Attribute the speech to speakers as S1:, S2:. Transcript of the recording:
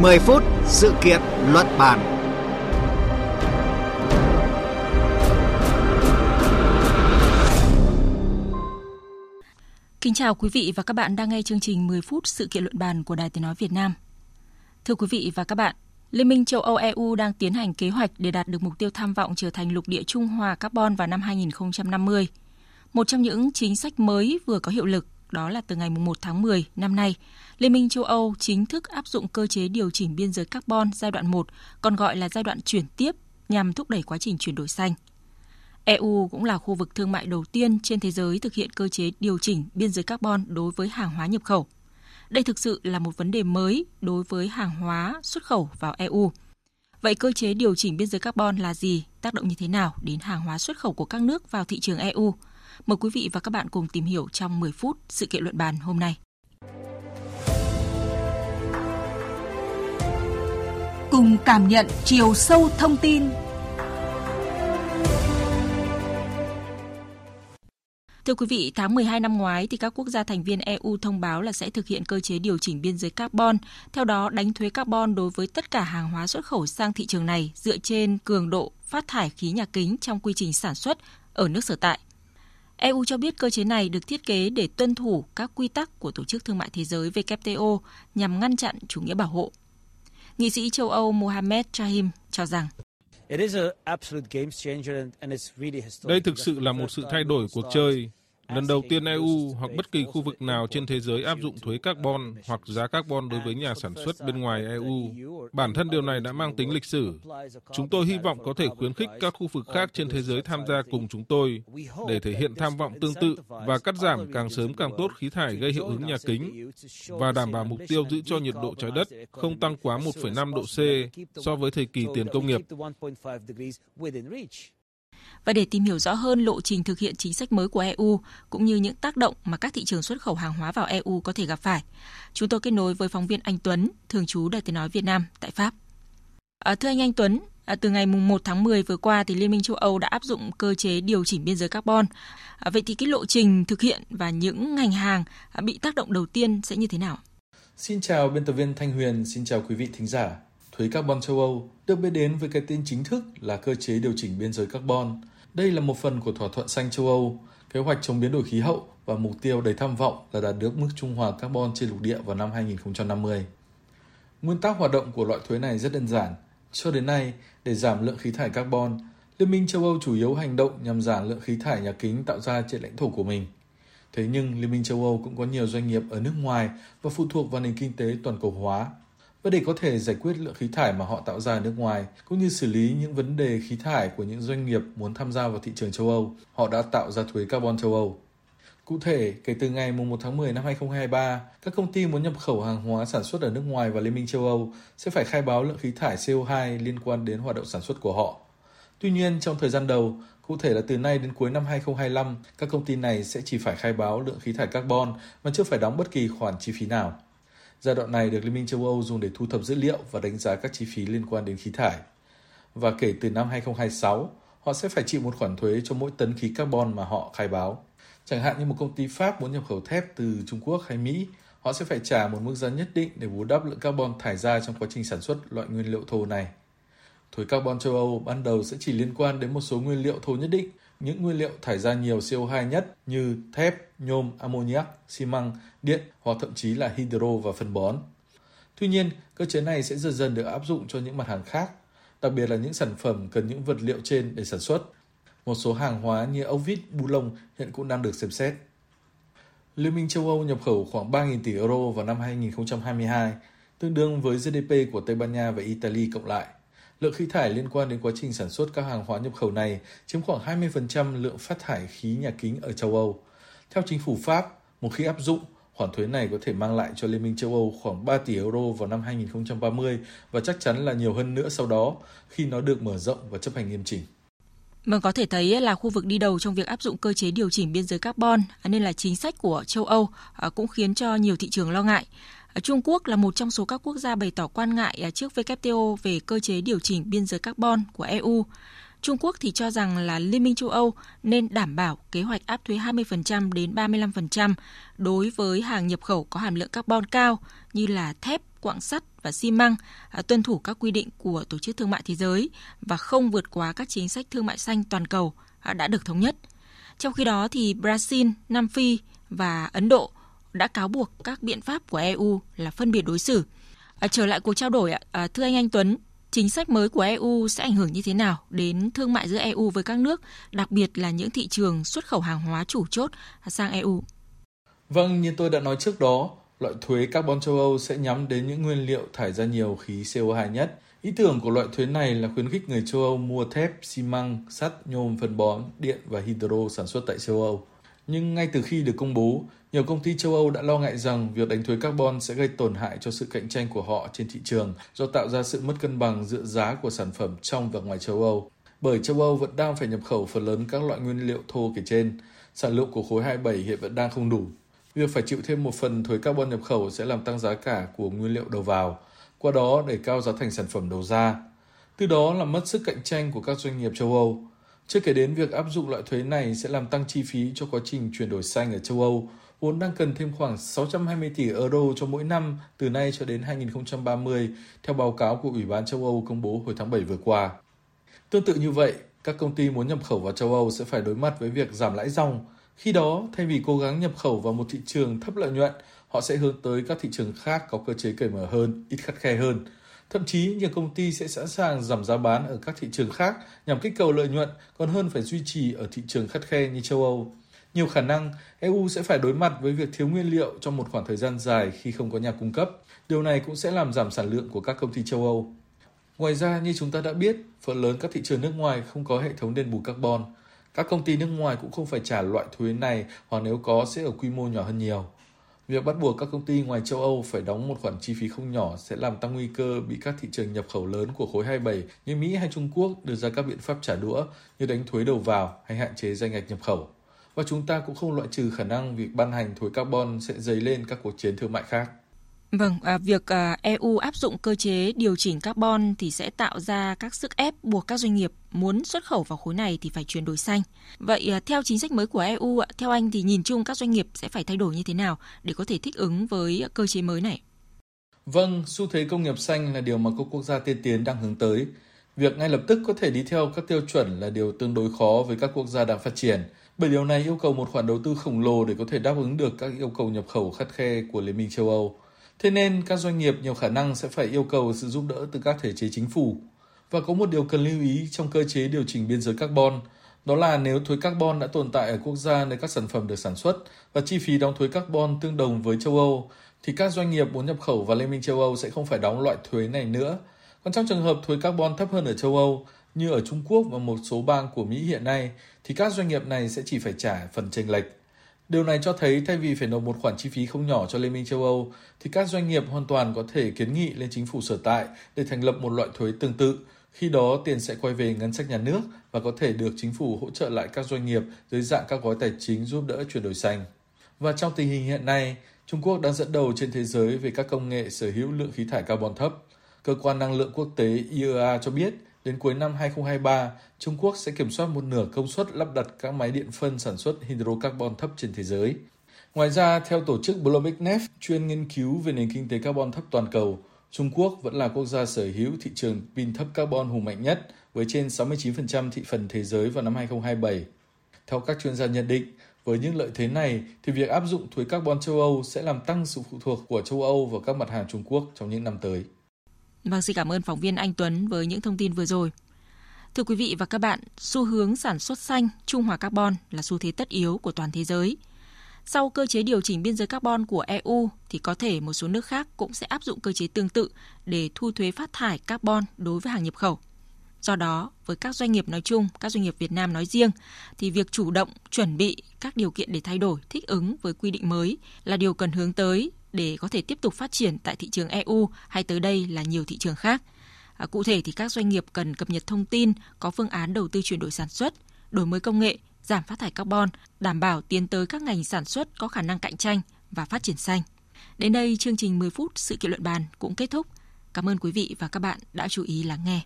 S1: 10 phút sự kiện luận bàn.
S2: Kính chào quý vị và các bạn đang nghe chương trình 10 phút sự kiện luận bàn của Đài Tiếng Nói Việt Nam. Thưa quý vị và các bạn, Liên minh châu Âu EU đang tiến hành kế hoạch để đạt được mục tiêu tham vọng trở thành lục địa trung hòa carbon vào năm 2050. Một trong những chính sách mới vừa có hiệu lực đó là từ ngày 1 tháng 10 năm nay, Liên minh châu Âu chính thức áp dụng cơ chế điều chỉnh biên giới carbon giai đoạn 1, còn gọi là giai đoạn chuyển tiếp nhằm thúc đẩy quá trình chuyển đổi xanh. EU cũng là khu vực thương mại đầu tiên trên thế giới thực hiện cơ chế điều chỉnh biên giới carbon đối với hàng hóa nhập khẩu. Đây thực sự là một vấn đề mới đối với hàng hóa xuất khẩu vào EU. Vậy cơ chế điều chỉnh biên giới carbon là gì, tác động như thế nào đến hàng hóa xuất khẩu của các nước vào thị trường EU? Mời quý vị và các bạn cùng tìm hiểu trong 10 phút sự kiện luận bàn hôm nay.
S3: Cùng cảm nhận chiều sâu thông tin
S2: Thưa quý vị, tháng 12 năm ngoái thì các quốc gia thành viên EU thông báo là sẽ thực hiện cơ chế điều chỉnh biên giới carbon, theo đó đánh thuế carbon đối với tất cả hàng hóa xuất khẩu sang thị trường này dựa trên cường độ phát thải khí nhà kính trong quy trình sản xuất ở nước sở tại. EU cho biết cơ chế này được thiết kế để tuân thủ các quy tắc của Tổ chức Thương mại Thế giới WTO nhằm ngăn chặn chủ nghĩa bảo hộ. Nghị sĩ châu Âu Mohamed Chahim cho rằng
S4: đây thực sự là một sự thay đổi cuộc chơi Lần đầu tiên EU hoặc bất kỳ khu vực nào trên thế giới áp dụng thuế carbon hoặc giá carbon đối với nhà sản xuất bên ngoài EU. Bản thân điều này đã mang tính lịch sử. Chúng tôi hy vọng có thể khuyến khích các khu vực khác trên thế giới tham gia cùng chúng tôi để thể hiện tham vọng tương tự và cắt giảm càng sớm càng tốt khí thải gây hiệu ứng nhà kính và đảm bảo mục tiêu giữ cho nhiệt độ trái đất không tăng quá 1,5 độ C so với thời kỳ tiền công nghiệp.
S2: Và để tìm hiểu rõ hơn lộ trình thực hiện chính sách mới của EU cũng như những tác động mà các thị trường xuất khẩu hàng hóa vào EU có thể gặp phải, chúng tôi kết nối với phóng viên Anh Tuấn, thường trú Đài Tiếng nói Việt Nam tại Pháp. À, thưa anh Anh Tuấn, à, từ ngày mùng 1 tháng 10 vừa qua thì Liên minh châu Âu đã áp dụng cơ chế điều chỉnh biên giới carbon. À, vậy thì cái lộ trình thực hiện và những ngành hàng à, bị tác động đầu tiên sẽ như thế nào?
S5: Xin chào biên tập viên Thanh Huyền, xin chào quý vị thính giả. Thuế carbon châu Âu được biết đến với cái tên chính thức là cơ chế điều chỉnh biên giới carbon. Đây là một phần của thỏa thuận xanh châu Âu, kế hoạch chống biến đổi khí hậu và mục tiêu đầy tham vọng là đạt được mức trung hòa carbon trên lục địa vào năm 2050. Nguyên tắc hoạt động của loại thuế này rất đơn giản. Cho đến nay, để giảm lượng khí thải carbon, Liên minh châu Âu chủ yếu hành động nhằm giảm lượng khí thải nhà kính tạo ra trên lãnh thổ của mình. Thế nhưng Liên minh châu Âu cũng có nhiều doanh nghiệp ở nước ngoài và phụ thuộc vào nền kinh tế toàn cầu hóa và để có thể giải quyết lượng khí thải mà họ tạo ra ở nước ngoài, cũng như xử lý những vấn đề khí thải của những doanh nghiệp muốn tham gia vào thị trường châu Âu, họ đã tạo ra thuế carbon châu Âu. Cụ thể, kể từ ngày 1 tháng 10 năm 2023, các công ty muốn nhập khẩu hàng hóa sản xuất ở nước ngoài và Liên minh châu Âu sẽ phải khai báo lượng khí thải CO2 liên quan đến hoạt động sản xuất của họ. Tuy nhiên, trong thời gian đầu, cụ thể là từ nay đến cuối năm 2025, các công ty này sẽ chỉ phải khai báo lượng khí thải carbon mà chưa phải đóng bất kỳ khoản chi phí nào. Giai đoạn này được Liên minh châu Âu dùng để thu thập dữ liệu và đánh giá các chi phí liên quan đến khí thải. Và kể từ năm 2026, họ sẽ phải chịu một khoản thuế cho mỗi tấn khí carbon mà họ khai báo. Chẳng hạn như một công ty Pháp muốn nhập khẩu thép từ Trung Quốc hay Mỹ, họ sẽ phải trả một mức giá nhất định để bù đắp lượng carbon thải ra trong quá trình sản xuất loại nguyên liệu thô này. Thuế carbon châu Âu ban đầu sẽ chỉ liên quan đến một số nguyên liệu thô nhất định, những nguyên liệu thải ra nhiều CO2 nhất như thép, nhôm, ammoniac, xi măng, điện hoặc thậm chí là hydro và phân bón. Tuy nhiên, cơ chế này sẽ dần dần được áp dụng cho những mặt hàng khác, đặc biệt là những sản phẩm cần những vật liệu trên để sản xuất. Một số hàng hóa như ốc vít, bu lông hiện cũng đang được xem xét. Liên minh châu Âu nhập khẩu khoảng 3.000 tỷ euro vào năm 2022, tương đương với GDP của Tây Ban Nha và Italy cộng lại. Lượng khí thải liên quan đến quá trình sản xuất các hàng hóa nhập khẩu này chiếm khoảng 20% lượng phát thải khí nhà kính ở châu Âu. Theo chính phủ Pháp, một khi áp dụng, khoản thuế này có thể mang lại cho Liên minh châu Âu khoảng 3 tỷ euro vào năm 2030 và chắc chắn là nhiều hơn nữa sau đó khi nó được mở rộng và chấp hành nghiêm chỉnh.
S2: Vâng, có thể thấy là khu vực đi đầu trong việc áp dụng cơ chế điều chỉnh biên giới carbon, à, nên là chính sách của châu Âu à, cũng khiến cho nhiều thị trường lo ngại. Trung Quốc là một trong số các quốc gia bày tỏ quan ngại à, trước WTO về cơ chế điều chỉnh biên giới carbon của EU. Trung Quốc thì cho rằng là Liên minh châu Âu nên đảm bảo kế hoạch áp thuế 20% đến 35% đối với hàng nhập khẩu có hàm lượng carbon cao như là thép, quặng sắt và xi măng, à, tuân thủ các quy định của Tổ chức Thương mại Thế giới và không vượt quá các chính sách thương mại xanh toàn cầu à, đã được thống nhất. Trong khi đó thì Brazil, Nam Phi và Ấn Độ đã cáo buộc các biện pháp của EU là phân biệt đối xử. À, trở lại cuộc trao đổi, à, thưa anh Anh Tuấn, chính sách mới của EU sẽ ảnh hưởng như thế nào đến thương mại giữa EU với các nước, đặc biệt là những thị trường xuất khẩu hàng hóa chủ chốt sang EU?
S5: Vâng, như tôi đã nói trước đó, loại thuế carbon châu Âu sẽ nhắm đến những nguyên liệu thải ra nhiều khí CO2 nhất. Ý tưởng của loại thuế này là khuyến khích người châu Âu mua thép, xi măng, sắt, nhôm, phân bón, điện và hydro sản xuất tại châu Âu. Nhưng ngay từ khi được công bố, nhiều công ty châu Âu đã lo ngại rằng việc đánh thuế carbon sẽ gây tổn hại cho sự cạnh tranh của họ trên thị trường do tạo ra sự mất cân bằng giữa giá của sản phẩm trong và ngoài châu Âu. Bởi châu Âu vẫn đang phải nhập khẩu phần lớn các loại nguyên liệu thô kể trên, sản lượng của khối 27 hiện vẫn đang không đủ. Việc phải chịu thêm một phần thuế carbon nhập khẩu sẽ làm tăng giá cả của nguyên liệu đầu vào, qua đó đẩy cao giá thành sản phẩm đầu ra. Từ đó làm mất sức cạnh tranh của các doanh nghiệp châu Âu. Chưa kể đến việc áp dụng loại thuế này sẽ làm tăng chi phí cho quá trình chuyển đổi xanh ở châu Âu, vốn đang cần thêm khoảng 620 tỷ euro cho mỗi năm từ nay cho đến 2030, theo báo cáo của Ủy ban châu Âu công bố hồi tháng 7 vừa qua. Tương tự như vậy, các công ty muốn nhập khẩu vào châu Âu sẽ phải đối mặt với việc giảm lãi dòng. Khi đó, thay vì cố gắng nhập khẩu vào một thị trường thấp lợi nhuận, họ sẽ hướng tới các thị trường khác có cơ chế cởi mở hơn, ít khắt khe hơn. Thậm chí, nhiều công ty sẽ sẵn sàng giảm giá bán ở các thị trường khác nhằm kích cầu lợi nhuận còn hơn phải duy trì ở thị trường khắt khe như châu Âu. Nhiều khả năng EU sẽ phải đối mặt với việc thiếu nguyên liệu trong một khoảng thời gian dài khi không có nhà cung cấp. Điều này cũng sẽ làm giảm sản lượng của các công ty châu Âu. Ngoài ra, như chúng ta đã biết, phần lớn các thị trường nước ngoài không có hệ thống đền bù carbon. Các công ty nước ngoài cũng không phải trả loại thuế này hoặc nếu có sẽ ở quy mô nhỏ hơn nhiều. Việc bắt buộc các công ty ngoài châu Âu phải đóng một khoản chi phí không nhỏ sẽ làm tăng nguy cơ bị các thị trường nhập khẩu lớn của khối 27 như Mỹ hay Trung Quốc đưa ra các biện pháp trả đũa như đánh thuế đầu vào hay hạn chế danh ngạch nhập khẩu. Và chúng ta cũng không loại trừ khả năng việc ban hành thuế carbon sẽ dấy lên các cuộc chiến thương mại khác.
S2: Vâng, à, việc à, EU áp dụng cơ chế điều chỉnh carbon thì sẽ tạo ra các sức ép buộc các doanh nghiệp muốn xuất khẩu vào khối này thì phải chuyển đổi xanh. Vậy à, theo chính sách mới của EU, theo anh thì nhìn chung các doanh nghiệp sẽ phải thay đổi như thế nào để có thể thích ứng với cơ chế mới này?
S5: Vâng, xu thế công nghiệp xanh là điều mà các quốc gia tiên tiến đang hướng tới. Việc ngay lập tức có thể đi theo các tiêu chuẩn là điều tương đối khó với các quốc gia đang phát triển, bởi điều này yêu cầu một khoản đầu tư khổng lồ để có thể đáp ứng được các yêu cầu nhập khẩu khắt khe của Liên minh châu Âu. Thế nên các doanh nghiệp nhiều khả năng sẽ phải yêu cầu sự giúp đỡ từ các thể chế chính phủ. Và có một điều cần lưu ý trong cơ chế điều chỉnh biên giới carbon, đó là nếu thuế carbon đã tồn tại ở quốc gia nơi các sản phẩm được sản xuất và chi phí đóng thuế carbon tương đồng với châu Âu, thì các doanh nghiệp muốn nhập khẩu vào Liên minh châu Âu sẽ không phải đóng loại thuế này nữa. Còn trong trường hợp thuế carbon thấp hơn ở châu Âu, như ở Trung Quốc và một số bang của Mỹ hiện nay, thì các doanh nghiệp này sẽ chỉ phải trả phần chênh lệch. Điều này cho thấy thay vì phải nộp một khoản chi phí không nhỏ cho Liên minh châu Âu, thì các doanh nghiệp hoàn toàn có thể kiến nghị lên chính phủ sở tại để thành lập một loại thuế tương tự. Khi đó, tiền sẽ quay về ngân sách nhà nước và có thể được chính phủ hỗ trợ lại các doanh nghiệp dưới dạng các gói tài chính giúp đỡ chuyển đổi xanh. Và trong tình hình hiện nay, Trung Quốc đang dẫn đầu trên thế giới về các công nghệ sở hữu lượng khí thải carbon thấp. Cơ quan năng lượng quốc tế IEA cho biết Đến cuối năm 2023, Trung Quốc sẽ kiểm soát một nửa công suất lắp đặt các máy điện phân sản xuất hydrocarbon thấp trên thế giới. Ngoài ra, theo tổ chức Bloomberg chuyên nghiên cứu về nền kinh tế carbon thấp toàn cầu, Trung Quốc vẫn là quốc gia sở hữu thị trường pin thấp carbon hùng mạnh nhất với trên 69% thị phần thế giới vào năm 2027. Theo các chuyên gia nhận định, với những lợi thế này thì việc áp dụng thuế carbon châu Âu sẽ làm tăng sự phụ thuộc của châu Âu vào các mặt hàng Trung Quốc trong những năm tới.
S2: Vâng, xin cảm ơn phóng viên Anh Tuấn với những thông tin vừa rồi. Thưa quý vị và các bạn, xu hướng sản xuất xanh, trung hòa carbon là xu thế tất yếu của toàn thế giới. Sau cơ chế điều chỉnh biên giới carbon của EU thì có thể một số nước khác cũng sẽ áp dụng cơ chế tương tự để thu thuế phát thải carbon đối với hàng nhập khẩu. Do đó, với các doanh nghiệp nói chung, các doanh nghiệp Việt Nam nói riêng, thì việc chủ động chuẩn bị các điều kiện để thay đổi, thích ứng với quy định mới là điều cần hướng tới để có thể tiếp tục phát triển tại thị trường EU hay tới đây là nhiều thị trường khác. À, cụ thể thì các doanh nghiệp cần cập nhật thông tin, có phương án đầu tư chuyển đổi sản xuất, đổi mới công nghệ, giảm phát thải carbon, đảm bảo tiến tới các ngành sản xuất có khả năng cạnh tranh và phát triển xanh. Đến đây chương trình 10 phút sự kiện luận bàn cũng kết thúc. Cảm ơn quý vị và các bạn đã chú ý lắng nghe.